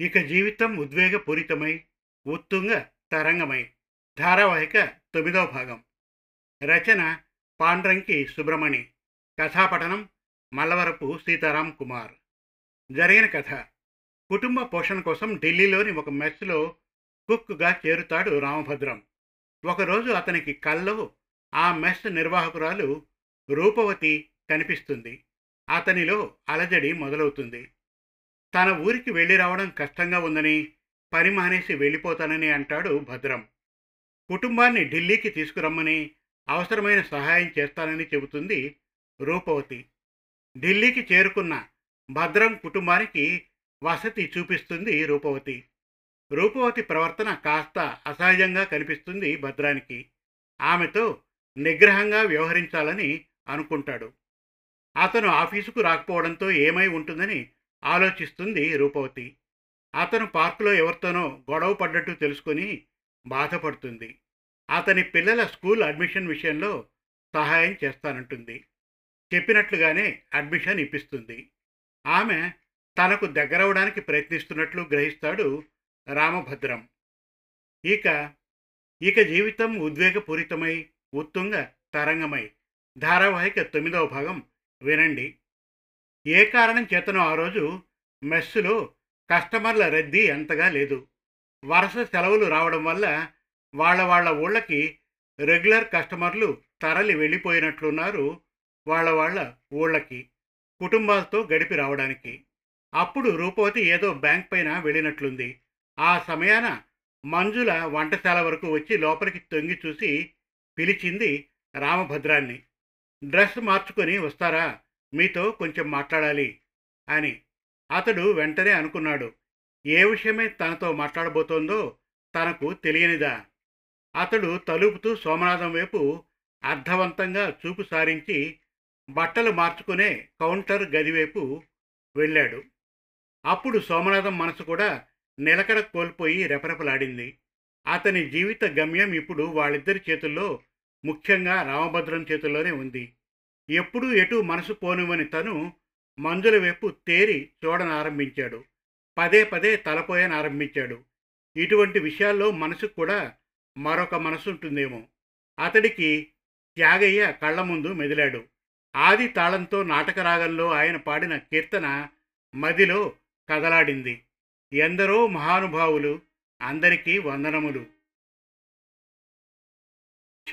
ఇక జీవితం ఉద్వేగపూరితమై ఉత్తుంగ తరంగమై. ధారావాహిక తొమ్మిదవ భాగం. రచన పాండ్రంకి సుబ్రమణి కథాపఠనం మల్లవరపు సీతారాం కుమార్. జరిగిన కథ. కుటుంబ పోషణ కోసం ఢిల్లీలోని ఒక మెస్లో కుక్గా చేరుతాడు రామభద్రం. ఒకరోజు అతనికి కళ్ళు ఆ మెస్ నిర్వాహకురాలు రూపవతి కనిపిస్తుంది. అతనిలో అలజడి మొదలవుతుంది. తన ఊరికి వెళ్ళి రావడం కష్టంగా ఉందని పని మానేసి వెళ్ళిపోతానని అంటాడు భద్రం. కుటుంబాన్ని ఢిల్లీకి తీసుకురమ్మని అవసరమైన సహాయం చేస్తానని చెబుతుంది రూపవతి. ఢిల్లీకి చేరుకున్న భద్రం కుటుంబానికి వసతి చూపిస్తుంది రూపవతి. రూపవతి ప్రవర్తన కాస్త అసహజంగా కనిపిస్తుంది భద్రానికి. ఆమెతో నిగ్రహంగా వ్యవహరించాలని అనుకుంటాడు. అతను ఆఫీసుకు రాకపోవడంతో ఏమై ఉంటుందని ఆలోచిస్తుంది రూపవతి. అతను పార్కులో ఎవరితోనో గొడవ పడ్డట్టు తెలుసుకొని బాధపడుతుంది. అతని పిల్లల స్కూల్ అడ్మిషన్ విషయంలో సహాయం చేస్తానంటుంది. చెప్పినట్లుగానే అడ్మిషన్ ఇప్పిస్తుంది. ఆమె తనకు దగ్గరవడానికి ప్రయత్నిస్తున్నట్లు గ్రహిస్తాడు రామభద్రం. ఇక ఇక జీవితం ఉద్వేగపూరితమై ఉత్తుంగ తరంగమై. ధారావాహిక తొమ్మిదవ భాగం వినండి. ఏ కారణం చేతనో ఆ రోజు మెస్సులో కస్టమర్ల రద్దీ అంతగా లేదు. వరుస సెలవులు రావడం వల్ల వాళ్ళ వాళ్ళ ఊళ్ళకి రెగ్యులర్ కస్టమర్లు తరలి వెళ్ళిపోయినట్లున్నారు వాళ్ళ వాళ్ళ ఊళ్ళకి కుటుంబాలతో గడిపి రావడానికి. అప్పుడు రూపవతి ఏదో బ్యాంక్ పైన వెళ్ళినట్లుంది. ఆ సమయాన మంజుల వంటశాల వరకు వచ్చి లోపలికి తొంగి చూసి పిలిచింది రామభద్రాన్ని. డ్రెస్ మార్చుకొని వస్తారా? మీతో కొంచెం మాట్లాడాలి అని. అతడు వెంటనే అనుకున్నాడు ఏ విషయమై తనతో మాట్లాడబోతోందో తనకు తెలియనిదా. అతడు తలుపుతూ సోమనాథం వైపు అర్థవంతంగా చూపు సారించి బట్టలు మార్చుకునే కౌంటర్ గదివైపు వెళ్ళాడు. అప్పుడు సోమనాథం మనసు కూడా నిలకడ కోల్పోయి రెపరెపలాడింది. అతని జీవిత గమ్యం ఇప్పుడు వాళ్ళిద్దరి చేతుల్లో ముఖ్యంగా రామభద్రం చేతుల్లోనే ఉంది. ఎప్పుడూ ఎటు మనసు పోనివని తను మందుల వైపు తేరి చూడనారంభించాడు. పదే పదే తలపోయనారంభించాడు ఇటువంటి విషయాల్లో మనసుకు కూడా మరొక మనసు ఉంటుందేమో అతడికి త్యాగయ్య కళ్ళ ముందు మెదిలాడు. ఆది తాళంతో నాటకరాగంలో ఆయన పాడిన కీర్తన మదిలో కదలాడింది. ఎందరో మహానుభావులు అందరికీ వందనములు.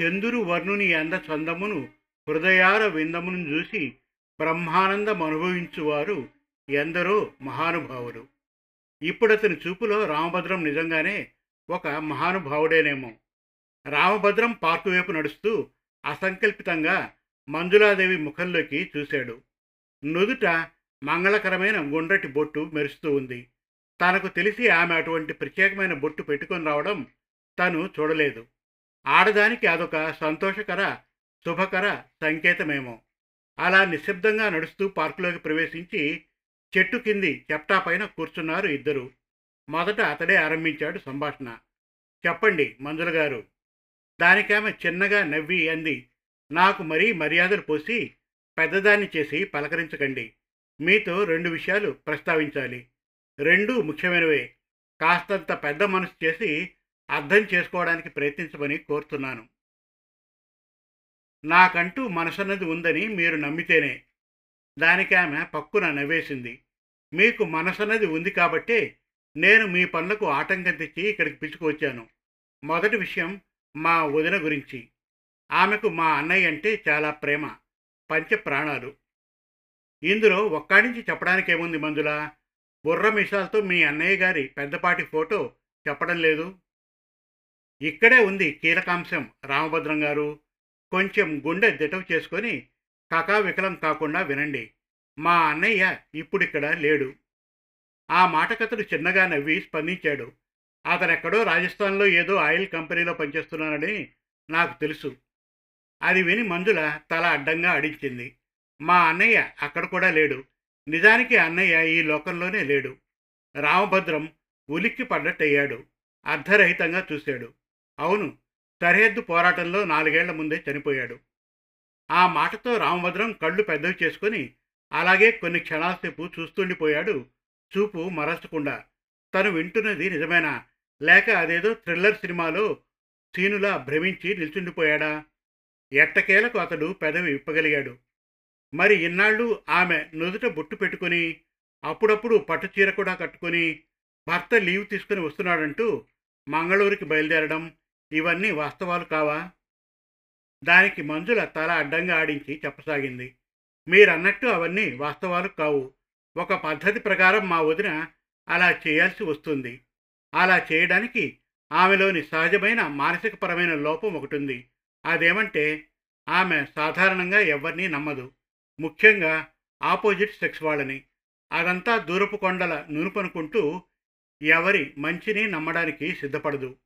చందురు వర్ణుని ఎంద చందమును హృదయార విందమును చూసి బ్రహ్మానందం అనుభవించువారు ఎందరో మహానుభావులు. ఇప్పుడతని చూపులో రామభద్రం నిజంగానే ఒక మహానుభావుడేనేమో. రామభద్రం పార్కు వైపు నడుస్తూ అసంకల్పితంగా మంజులాదేవి ముఖంలోకి చూశాడు. నుదుట మంగళకరమైన గుండ్రటి బొట్టు మెరుస్తూ ఉంది. తనకు తెలిసి ఆమె అటువంటి ప్రత్యేకమైన బొట్టు పెట్టుకొని రావడం తను చూడలేదు. ఆడదానికి అదొక సంతోషకర శుభకర సంకేతమేమో. అలా నిశ్శబ్దంగా నడుస్తూ పార్కులోకి ప్రవేశించి చెట్టు కింది చెప్టా పైన కూర్చున్నారు ఇద్దరు. మొదట అతడే ఆరంభించాడు సంభాషణ. చెప్పండి మంజుల గారు. దానికామె చిన్నగా నవ్వి అంది. నాకు మరీ మర్యాదలు పోసి పెద్దదాన్ని చేసి పలకరించకండి. మీతో రెండు విషయాలు ప్రస్తావించాలి. రెండూ ముఖ్యమైనవే. కాస్తంత పెద్ద మనసు చేసి అర్థం చేసుకోవడానికి ప్రయత్నించమని కోరుతున్నాను. నాకంటూ మనసన్నది ఉందని మీరు నమ్మితేనే. దానికి ఆమె పక్కున నవ్వేసింది. మీకు మనసన్నది ఉంది కాబట్టే నేను మీ పనులకు ఆటంకం తెచ్చి ఇక్కడికి పిలుచుకొచ్చాను మొదటి విషయం మా వదిన గురించి. ఆమెకు మా అన్నయ్య అంటే చాలా ప్రేమ పంచ ప్రాణాలు. ఇందులో ఒక్కడించి చెప్పడానికి ఏముంది మంజుల? బుర్ర మిషాలతో మీ అన్నయ్య గారి పెద్దపాటి ఫోటో చెప్పడం లేదు? ఇక్కడే ఉంది కీలకాంశం రామభద్రం గారు. కొంచెం గుండె దిటవు చేసుకొని కకావికలం కాకుండా వినండి. మా అన్నయ్య ఇప్పుడిక్కడ లేడు. ఆ మాటకతడు చిన్నగా నవ్వి స్పందించాడు. అతనెక్కడో రాజస్థాన్లో ఏదో ఆయిల్ కంపెనీలో పనిచేస్తున్నానని నాకు తెలుసు. అది విని మంజుల తల అడ్డంగా అడించింది మా అన్నయ్య అక్కడ కూడా లేడు. నిజానికి అన్నయ్య ఈ లోకంలోనే లేడు. రామభద్రం ఉలిక్కి పడ్డట్టయ్యాడు అర్ధరహితంగా చూశాడు. అవును సరిహద్దు పోరాటంలో నాలుగేళ్ళ ముందే చనిపోయాడు. ఆ మాటతో రామభద్రం కళ్ళు పెద్దవి చేసుకుని అలాగే కొన్ని క్షణాలసేపు చూస్తుండిపోయాడు చూపు మరచకుండా. తను వింటున్నది నిజమేనా? లేక అదేదో థ్రిల్లర్ సినిమాలో సీనులా భ్రమించి నిల్చుండిపోయాడా? ఎట్టకేలకు అతడు పెదవి విప్పగలిగాడు. మరి ఇన్నాళ్ళు ఆమె నుదుట బొట్టు పెట్టుకుని అప్పుడప్పుడు పట్టుచీర కూడా కట్టుకుని భర్త లీవ్ తీసుకుని వస్తున్నాడంటూ మంగళూరుకి బయలుదేరడం ఇవన్నీ వాస్తవాలు కావా? దానికి మంజుల తల అడ్డంగా ఆడించి చెప్పసాగింది. మీరన్నట్టు అవన్నీ వాస్తవాలు కావు. ఒక పద్ధతి ప్రకారం మా వదిన అలా చేయాల్సి వస్తుంది. అలా చేయడానికి ఆమెలోని సహజమైన మానసికపరమైన లోపం ఒకటి ఉంది అదేమంటే ఆమె సాధారణంగా ఎవరినీ నమ్మదు. ముఖ్యంగా ఆపోజిట్ సెక్స్ వాళ్ళని. అదంతా దూరపు కొండల నునుపనుకుంటూ ఎవరి మంచిని నమ్మడానికి సిద్ధపడదు.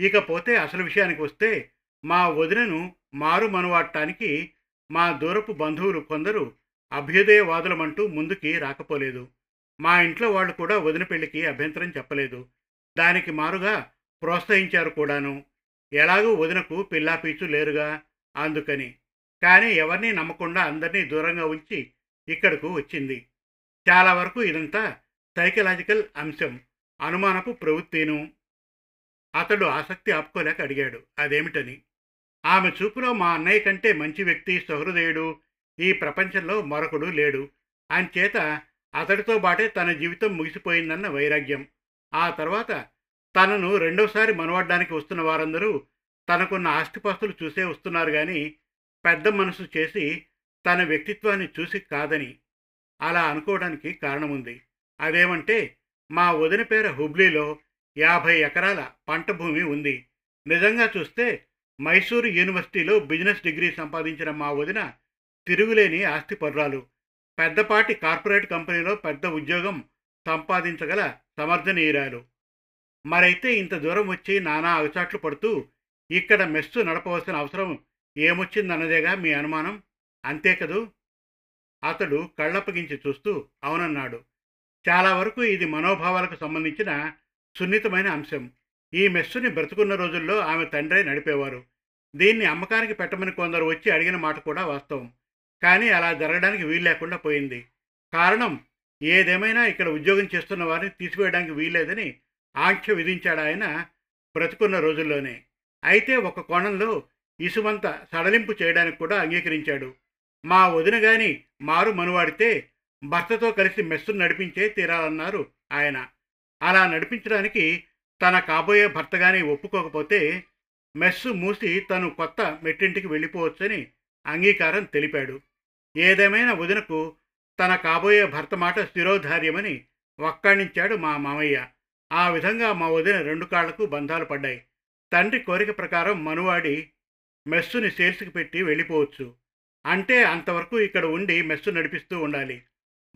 ఇకపోతే అసలు విషయానికి వస్తే మా వదినను మారు మనవాడటానికి మా దూరపు బంధువులు కొందరు అభ్యుదయవాదులమంటూ ముందుకి రాకపోలేదు. మా ఇంట్లో వాళ్ళు కూడా వదిన పెళ్ళికి అభ్యంతరం చెప్పలేదు. దానికి మారుగా ప్రోత్సహించారు కూడాను. ఎలాగూ వదినకు పిల్లాపీచు లేరుగా అందుకని. కానీ ఎవరిని నమ్మకుండా అందరినీ దూరంగా ఉంచి ఇక్కడకు వచ్చింది. చాలా వరకు ఇదంతా సైకలాజికల్ అంశం. అనుమానపు ప్రవృత్తిను. అతడు ఆసక్తి ఆపుకోలేక అడిగాడు అదేమిటని? ఆమె చూపులో మా అన్నయ్య కంటే మంచి వ్యక్తి సహృదయుడు ఈ ప్రపంచంలో మరొకడు లేడు. అంచేత అతడితో బాటే తన జీవితం ముగిసిపోయిందన్న వైరాగ్యం. ఆ తర్వాత తనను రెండోసారి మనవడ్డానికి వస్తున్న వారందరూ తనకున్న ఆస్తిపాస్తులు చూసే వస్తున్నారు కానీ పెద్ద మనసు చేసి తన వ్యక్తిత్వాన్ని చూసి కాదని. అలా అనుకోవడానికి కారణముంది. అదేమంటే మా వదిన పేర హుబ్లీలో యాభై ఎకరాల పంట భూమి ఉంది. నిజంగా చూస్తే మైసూరు యూనివర్సిటీలో బిజినెస్ డిగ్రీ సంపాదించిన మా వదిన తిరుగులేని ఆస్తి పర్రాలు. పెద్దపాటి కార్పొరేట్ కంపెనీలో పెద్ద ఉద్యోగం సంపాదించగల సమర్థనీయురాలు. మరైతే ఇంత దూరం వచ్చి నానా అగచాట్లు పడుతూ ఇక్కడ మెస్సు నడపవలసిన అవసరం ఏమొచ్చిందన్నదేగా మీ అనుమానం? అంతే కదూ? అతడు కళ్ళప్పగించి చూస్తూ అవునన్నాడు. చాలా వరకు ఇది మనోభావాలకు సంబంధించిన సున్నితమైన అంశం. ఈ మెస్సుని బ్రతుకున్న రోజుల్లో ఆమె తండ్రే నడిపేవారు. దీన్ని అమ్మకానికి పెట్టమని కొందరు వచ్చి అడిగిన మాట కూడా వాస్తవం. కానీ అలా జరగడానికి వీలు లేకుండా పోయింది. కారణం ఏదేమైనా ఇక్కడ ఉద్యోగం చేస్తున్న వారిని తీసివేయడానికి వీల్లేదని ఆంక్ష విధించాడు ఆయన బ్రతుకున్న రోజుల్లోనే. అయితే ఒక కోణంలో ఇసుమంత సడలింపు చేయడానికి కూడా అంగీకరించాడు. మా వదిన గాని మారు మనువాడితే భర్తతో కలిసి మెస్సును నడిపించే తీరాలన్నారు ఆయన. అలా నడిపించడానికి తన కాబోయే భర్తగానే ఒప్పుకోకపోతే మెస్సు మూసి తను కొత్త మెట్టింటికి వెళ్ళిపోవచ్చని అంగీకారం తెలిపాడు. ఏదేమైనా వదినకు తన కాబోయే భర్త మాట స్థిరోధార్యమని వక్కాణించాడు మా మామయ్య. ఆ విధంగా మా వదిన రెండు కాళ్ళకు బంధాలు పడ్డాయి. తండ్రి కోరిక ప్రకారం మనువాడి మెస్సుని సేల్స్కి పెట్టి వెళ్ళిపోవచ్చు. అంటే అంతవరకు ఇక్కడ ఉండి మెస్సు నడిపిస్తూ ఉండాలి.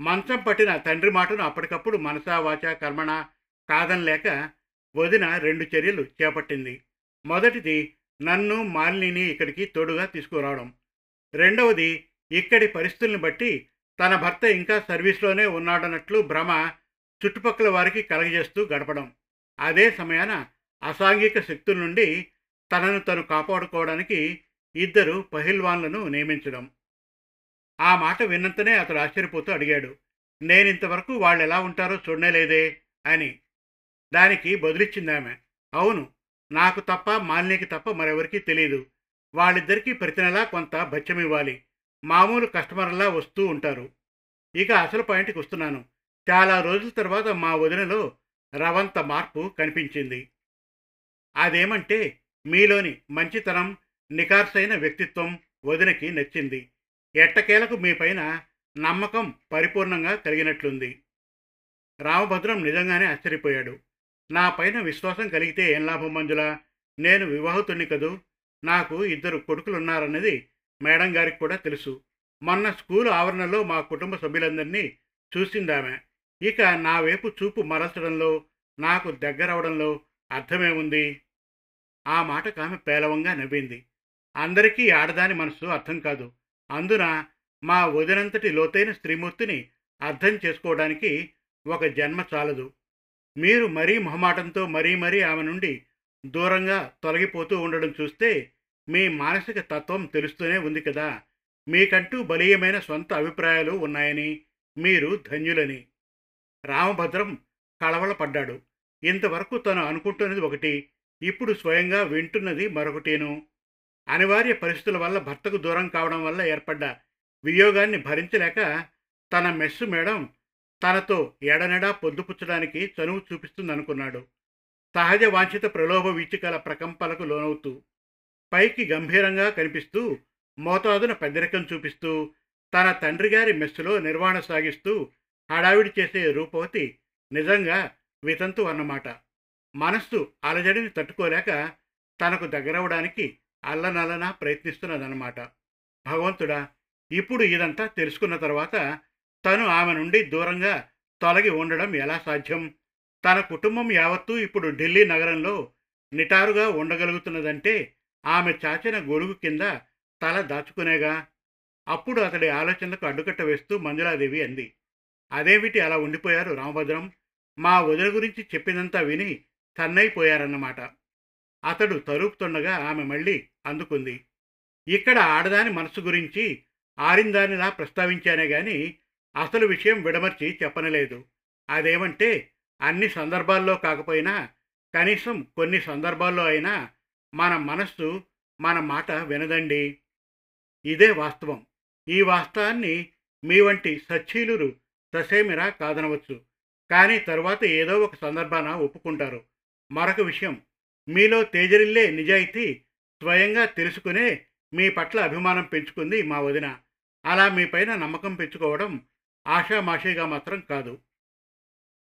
మంచం పట్టిన తండ్రి మాటను అప్పటికప్పుడు మనసా వాచ కర్మణ కాదనలేక వదిన రెండు చర్యలు చేపట్టింది. మొదటిది నన్ను మాలినిని ఇక్కడికి తోడుగా తీసుకురావడం. రెండవది ఇక్కడి పరిస్థితుల్ని బట్టి తన భర్త ఇంకా సర్వీస్లోనే ఉన్నాడన్నట్లు భ్రమ చుట్టుపక్కల వారికి కలగజేస్తూ గడపడం. అదే సమయాన అసాంఘిక శక్తుల నుండి తనను తను కాపాడుకోవడానికి ఇద్దరు పహిల్వాన్లను నియమించడం. ఆ మాట విన్నంతనే అతడు ఆశ్చర్యపోతూ అడిగాడు నేను ఇంతవరకు వాళ్ళు ఎలా ఉంటారో చూడలేదే అని. దానికి బదులిచ్చిందామె అవును నాకు తప్ప మాలినికి తప్ప మరెవరికీ తెలియదు వాళ్ళిద్దరికీ ప్రతి నెలా కొంత బత్యం ఇవ్వాలి. మామూలు కస్టమర్లా వస్తూ ఉంటారు. ఇక అసలు పాయింట్కి వస్తున్నాను. చాలా రోజుల తర్వాత మా వదినలో రవంత మార్పు కనిపించింది. అదేమంటే మీలోని మంచితనం నికార్సైన వ్యక్తిత్వం వదినకి నచ్చింది. ఎట్టకేలకు మీ పైన నమ్మకం పరిపూర్ణంగా కలిగినట్లుంది. రామభద్రం నిజంగానే ఆశ్చర్యపోయాడు. నా పైన విశ్వాసం కలిగితే ఏం లాభం మంజులా? నేను వివాహతుణ్ణి కదూ? నాకు ఇద్దరు కొడుకులున్నారన్నది మేడం గారికి కూడా తెలుసు. మొన్న స్కూల్ ఆవరణలో మా కుటుంబ సభ్యులందరినీ చూసిందామె. ఇక నా వైపు చూపు మరల్చడంలో నాకు దగ్గరవడంలో అర్థమేముంది? ఆ మాటకు ఆమె పేలవంగా నవ్వింది. అందరికీ ఆడదాని మనసు అర్థం కాదు. అందున మా వదినంతటి లోతైన స్త్రీమూర్తిని అర్థం చేసుకోవడానికి ఒక జన్మ చాలదు. మీరు మరీ మొహమాటంతో మరీ మరీ ఆమె నుండి దూరంగా తొలగిపోతూ ఉండడం చూస్తే మీ మానసిక తత్వం తెలుస్తూనే ఉంది కదా. మీకంటూ బలీయమైన సొంత అభిప్రాయాలు ఉన్నాయని మీరు ధన్యులని. రామభద్రం కళవళపడ్డాడు. ఇంతవరకు తను అనుకుంటున్నది ఒకటి ఇప్పుడు స్వయంగా వింటున్నది మరొకటేను. అనివార్య పరిస్థితుల వల్ల భర్తకు దూరం కావడం వల్ల ఏర్పడ్డ వియోగాన్ని భరించలేక తన మెస్సు మేడం తనతో ఎడనెడా పొద్దుపుచ్చడానికి చనువు చూపిస్తుందనుకున్నాడు. సహజ వాంఛిత ప్రలోభ వీచికల ప్రకంపలకు లోనవుతూ పైకి గంభీరంగా కనిపిస్తూ మోతాదున పెద్దరికం చూపిస్తూ తన తండ్రి గారి మెస్సులో నిర్వహణ సాగిస్తూ హడావిడి చేసే రూపవతి నిజంగా వితంతు అన్నమాట మనస్సు అలజడిని తట్టుకోలేక తనకు దగ్గరవడానికి అల్లనల్లన ప్రయత్నిస్తున్నదన్నమాట. భగవంతుడా ఇప్పుడు ఇదంతా తెలుసుకున్న తర్వాత తను ఆమె నుండి దూరంగా తొలగి ఉండడం ఎలా సాధ్యం? తన కుటుంబం యావత్తూ ఇప్పుడు ఢిల్లీ నగరంలో నిటారుగా ఉండగలుగుతున్నదంటే ఆమె చాచిన గొడుగు కింద తల దాచుకునేగా? అప్పుడు అతడి ఆలోచనలకు అడ్డుకట్ట వేస్తూ మంజులాదేవి అంది. అదేమిటి అలా ఉండిపోయారు రామభద్రం? మా వదిన గురించి చెప్పినంతా విని తన్నైపోయారన్నమాట. అతడు తరుపుతుండగా ఆమె మళ్ళీ అందుకుంది. ఇక్కడ ఆడదాని మనసు గురించి ఆరిందానిలా ప్రస్తావించానే గాని అసలు విషయం విడమర్చి చెప్పనలేదు. అదేమంటే అన్ని సందర్భాల్లో కాకపోయినా కనీసం కొన్ని సందర్భాల్లో అయినా మన మనస్సు మన మాట వినదండి. ఇదే వాస్తవం. ఈ వాస్తవాన్ని మీ వంటి సచ్చీలురు ససేమిరా కాదనవచ్చు. కానీ తర్వాత ఏదో ఒక సందర్భాన ఒప్పుకుంటారు. మరొక విషయం. మీలో తేజరిల్లే నిజాయితీ స్వయంగా తెలుసుకునే మీ పట్ల అభిమానం పెంచుకుంది మా వదిన. అలా మీపైన నమ్మకం పెంచుకోవడం ఆషామాషీగా మాత్రం కాదు.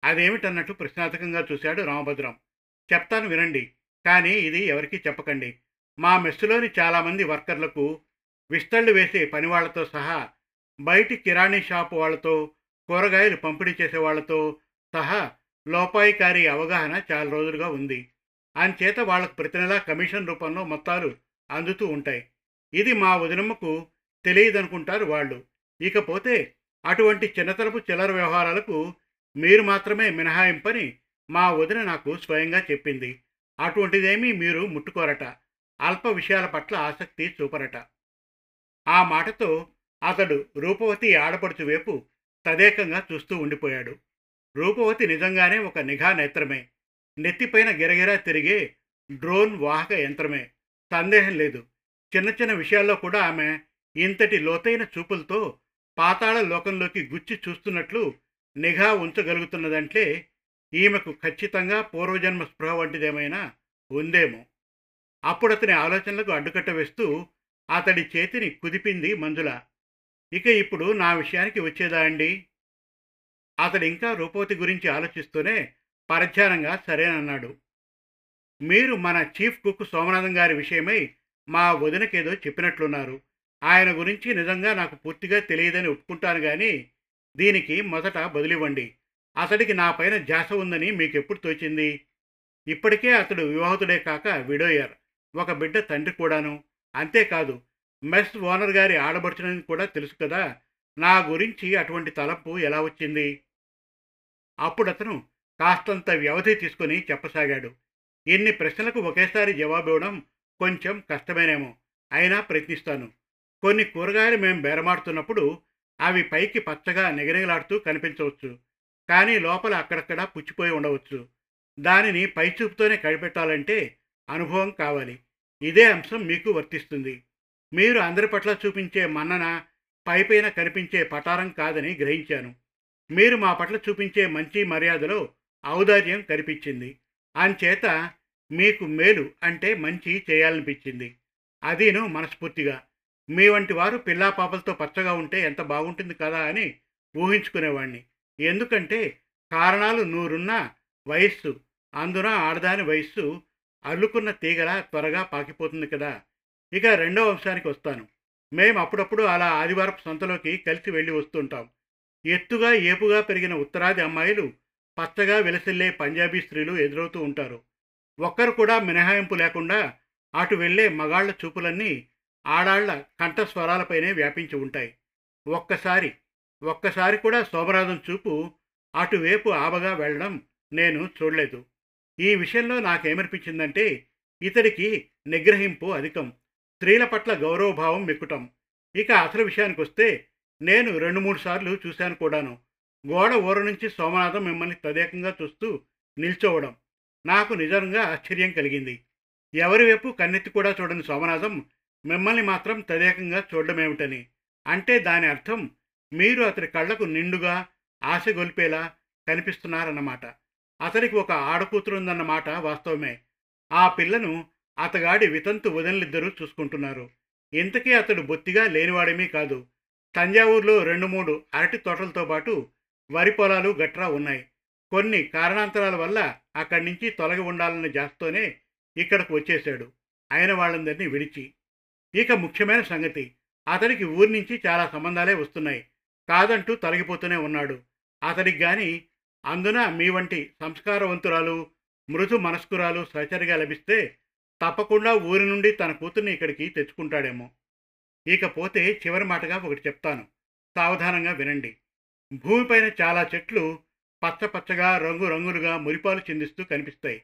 అదేమిటన్నట్టు ప్రశ్నార్థకంగా చూశాడు రామభద్రం. చెప్తాను వినండి కానీ ఇది ఎవరికీ చెప్పకండి. మా మెస్సులోని చాలామంది వర్కర్లకు విస్తళ్ళు వేసే పనివాళ్ళతో సహా బయటి కిరాణీ షాపు వాళ్ళతో కూరగాయలు పంపిణీ చేసే వాళ్ళతో సహా లోపాయికారి అవగాహన చాలా రోజులుగా ఉంది. అంచేత వాళ్ళకు ప్రతి నెలా కమిషన్ రూపంలో మొత్తాలు అందుతూ ఉంటాయి. ఇది మా వదినమ్మకు తెలియదనుకుంటారు వాళ్ళు. ఇకపోతే అటువంటి చిన్నతరపు చిల్లర వ్యవహారాలకు మీరు మాత్రమే మినహాయింపని మా వదిన నాకు స్వయంగా చెప్పింది. అటువంటిదేమీ మీరు ముట్టుకోరట. అల్ప విషయాల పట్ల ఆసక్తి చూపరట. ఆ మాటతో అతడు రూపవతి ఆడపడుచు వైపు తదేకంగా చూస్తూ ఉండిపోయాడు. రూపవతి నిజంగానే ఒక నిఘా నేత్రమే. నెత్తిపైన గిరగిరా తిరిగే డ్రోన్ వాహక యంత్రమే. సందేహం లేదు. చిన్న చిన్న విషయాల్లో కూడా ఆమె ఇంతటి లోతైన చూపులతో పాతాళ లోకంలోకి గుచ్చి చూస్తున్నట్లు నిఘా ఉంచగలుగుతున్నదంటే ఈమెకు ఖచ్చితంగా పూర్వజన్మ స్పృహ వంటిదేమైనా ఉందేమో. అప్పుడు అతని ఆలోచనలకు అడ్డుకట్ట వేస్తూ అతడి చేతిని కుదిపింది మంజుల. ఇక ఇప్పుడు నా విషయానికి వచ్చేదా అండి? అతడు ఇంకా రూపవతి గురించి ఆలోచిస్తూనే పరధ్యానంగా సరేనన్నాడు. మీరు మన చీఫ్ కుక్ సోమనాథం గారి విషయమై మా వదినకేదో చెప్పినట్లున్నారు. ఆయన గురించి నిజంగా నాకు పూర్తిగా తెలియదని ఒప్పుకుంటాను కానీ దీనికి మొదట బదిలివ్వండి. అతడికి నా పైన ధ్యాస ఉందని మీకెప్పుడు తోచింది? ఇప్పటికే అతడు వివాహితుడే కాక విడోయర్. ఒక బిడ్డ తండ్రి కూడాను. అంతేకాదు మెస్ ఓనర్ గారి ఆడబడుచునని కూడా తెలుసు కదా నా గురించి అటువంటి తలపు ఎలా వచ్చింది? అప్పుడు అతను కాస్తంత వ్యవధి తీసుకుని చెప్పసాగాడు. ఇన్ని ప్రశ్నలకు ఒకేసారి జవాబు ఇవ్వడం కొంచెం కష్టమేనేమో. అయినా ప్రయత్నిస్తాను. కొన్ని కూరగాయలు మేము బేరమాడుతున్నప్పుడు అవి పైకి పచ్చగా నిగనిగలాడుతూ కనిపించవచ్చు. కానీ లోపల అక్కడక్కడ పుచ్చిపోయి ఉండవచ్చు. దానిని పైచూపుతోనే కనిపెట్టాలంటే అనుభవం కావాలి. ఇదే అంశం మీకు వర్తిస్తుంది. మీరు అందరి పట్ల చూపించే మన్నన పైపైన కనిపించే పటారం కాదని గ్రహించాను. మీరు మా పట్ల చూపించే మంచి మర్యాదలో ఔదార్యం కనిపించింది అంచేత మీకు మేలు అంటే మంచి చేయాలనిపించింది. అదీను మనస్ఫూర్తిగా. మీ వంటి వారు పిల్లా పాపలతో పచ్చగా ఉంటే ఎంత బాగుంటుంది కదా అని ఊహించుకునేవాణ్ణి. ఎందుకంటే కారణాలు నూరున్న వయస్సు అందున ఆడదాని వయస్సు అల్లుకున్న తీగల త్వరగా పాకిపోతుంది కదా. ఇక రెండవ అంశానికి వస్తాను. మేము అప్పుడప్పుడు అలా ఆదివారపు సంతలోకి కలిసి వెళ్ళి వస్తుంటాం. ఎత్తుగా ఏపుగా పెరిగిన ఉత్తరాది అమ్మాయిలు పచ్చగా విలసిల్లే పంజాబీ స్త్రీలు ఎదురవుతూ ఉంటారు. ఒక్కరు కూడా మినహాయింపు లేకుండా అటు వెళ్ళే మగాళ్ళ చూపులన్నీ ఆడాళ్ళ కంఠస్వరాలపైనే వ్యాపించి ఉంటాయి. ఒక్కసారి ఒక్కసారి కూడా శోభరాజం చూపు అటువైపు ఆబగా వెళ్ళడం నేను చూడలేదు. ఈ విషయంలో నాకేమనిపించిందంటే ఇతడికి నిగ్రహింపు అధికం. స్త్రీల పట్ల గౌరవభావం మిక్కుటం. ఇక అసలు విషయానికి వస్తే నేను రెండు మూడు సార్లు చూశాను కూడాను. గోడ ఊర నుంచి సోమనాథం మిమ్మల్ని తదేకంగా చూస్తూ నిల్చోవడం నాకు నిజంగా ఆశ్చర్యం కలిగింది. ఎవరి వైపు కన్నెత్తి కూడా చూడని సోమనాథం మిమ్మల్ని మాత్రం తదేకంగా చూడడమేమిటని. అంటే దాని అర్థం మీరు అతడి కళ్ళకు నిండుగా ఆశ గొలిపేలా కనిపిస్తున్నారన్నమాట. అతనికి ఒక ఆడకూతురుందన్నమాట వాస్తవమే. ఆ పిల్లను అతగాడి వితంతు వదనలిద్దరూ చూసుకుంటున్నారు. ఇంతకీ అతడు బొత్తిగా లేనివాడేమీ కాదు. తంజావూరులో రెండు మూడు అరటి తోటలతో పాటు వరి పొలాలు గట్రా ఉన్నాయి. కొన్ని కారణాంతరాల వల్ల అక్కడి నుంచి తొలగి ఉండాలన్న జాస్తోనే ఇక్కడకు వచ్చేశాడు ఆయన వాళ్ళందరినీ విడిచి. ఇక ముఖ్యమైన సంగతి అతడికి ఊరి నుంచి చాలా సంబంధాలే వస్తున్నాయి. కాదంటూ తొలగిపోతూనే ఉన్నాడు. అతడికి కానీ అందున మీ వంటి సంస్కారవంతురాలు మృదు మనస్కురాలు సహచరిగా లభిస్తే తప్పకుండా ఊరి నుండి తన కూతుర్ని ఇక్కడికి తెచ్చుకుంటాడేమో. ఇకపోతే చివరి మాటగా ఒకటి చెప్తాను. సావధానంగా వినండి. భూమిపైన చాలా చెట్లు పచ్చ పచ్చగా రంగు రంగులుగా మురిపాలు చెందిస్తూ కనిపిస్తాయి.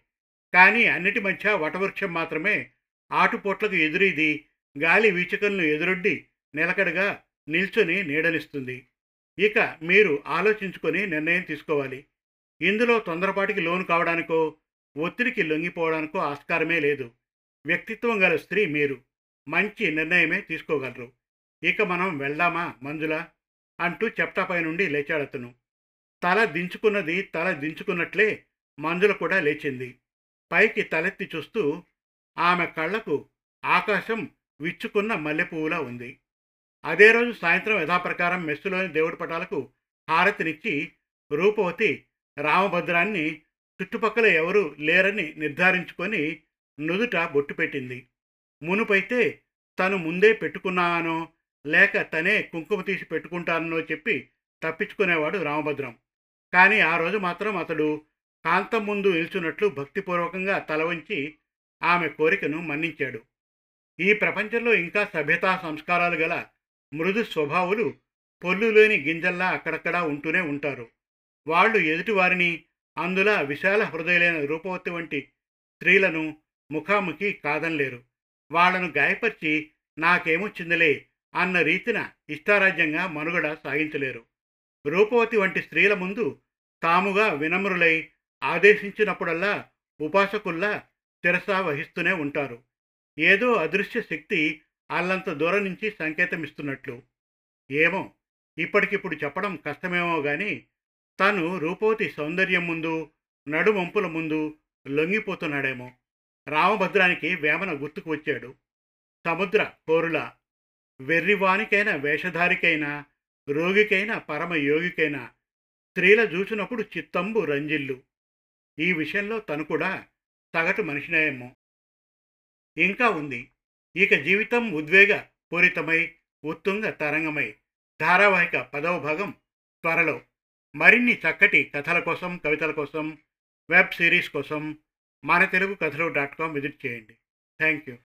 కానీ అన్నిటి మధ్య వటవృక్షం మాత్రమే ఆటుపోట్లకు ఎదురీది. గాలి వీచకలను ఎదురొడ్డి నిలకడగా నిల్చొని నీడనిస్తుంది. ఇక మీరు ఆలోచించుకొని నిర్ణయం తీసుకోవాలి. ఇందులో తొందరపాటికి లోను కావడానికో ఒత్తిడికి లొంగిపోవడానికో ఆస్కారమే లేదు. వ్యక్తిత్వం గల స్త్రీ మీరు మంచి నిర్ణయమే తీసుకోగలరు. ఇక మనం వెళ్దామా మంజులా? అంటూ చెప్టాపై నుండి లేచాడతను తల దించుకున్నది తల దించుకున్నట్లే మంజుల కూడా లేచింది. పైకి తలెత్తి చూస్తూ ఆమె కళ్ళకు ఆకాశం విచ్చుకున్న మల్లెపువ్వులా ఉంది. అదే రోజు సాయంత్రం యథాప్రకారం మెస్సులోని దేవుడి పటాలకు హారతినిచ్చి రూపవతి రామభద్రాన్ని చుట్టుపక్కల ఎవరూ లేరని నిర్ధారించుకొని నుదుట బొట్టు పెట్టింది. మునుపైతే తను ముందే పెట్టుకున్నానో లేక తనే కుంకుమ తీసి పెట్టుకుంటానో చెప్పి తప్పించుకునేవాడు రామభద్రం. కానీ ఆ రోజు మాత్రం అతడు కాంతం ముందు నిల్చున్నట్లు భక్తిపూర్వకంగా తల వంచి ఆమె కోరికను మన్నించాడు. ఈ ప్రపంచంలో ఇంకా సభ్యతా సంస్కారాలు గల మృదు స్వభావులు పొల్లులేని గింజల్లా అక్కడక్కడా ఉంటూనే ఉంటారు. వాళ్ళు ఎదుటివారిని అందులో విశాల హృదయలైన రూపవతి వంటి స్త్రీలను ముఖాముఖి కాదనలేరు. వాళ్ళను గాయపరిచి నాకేమొచ్చిందిలే అన్న రీతిన ఇష్టారాజ్యంగా మనుగడ సాగించలేరు. రూపవతి వంటి స్త్రీల ముందు తాముగా వినమ్రులై ఆదేశించినప్పుడల్లా ఉపాసకుల్లా తెరసా వహిస్తూనే ఉంటారు. ఏదో అదృశ్య శక్తి అల్లంత దూరం నుంచి సంకేతమిస్తున్నట్లు. ఏమో ఇప్పటికిప్పుడు చెప్పడం కష్టమేమో గాని తను రూపవతి సౌందర్యం ముందు నడుమంపుల ముందు లొంగిపోతున్నాడేమో. రామభద్రానికి వేమన గుర్తుకు వచ్చాడు. సముద్ర కోరులా వెర్రివానికైనా వేషధారికైనా రోగికైనా పరమయోగికైనా స్త్రీల చూసినప్పుడు చిత్తంబు రంజిల్లు. ఈ విషయంలో తను కూడా సగటు మనిషినేమో. ఇంకా ఉంది. ఇక జీవితం ఉద్వేగ పూరితమై ఉత్తుంగ తరంగమై ధారావాహిక పదవ భాగం త్వరలో. మరిన్ని చక్కటి కథల కోసం కవితల కోసం వెబ్ సిరీస్ కోసం మన తెలుగు కథలు డాట్ కామ్ విజిట్ చేయండి. Thank you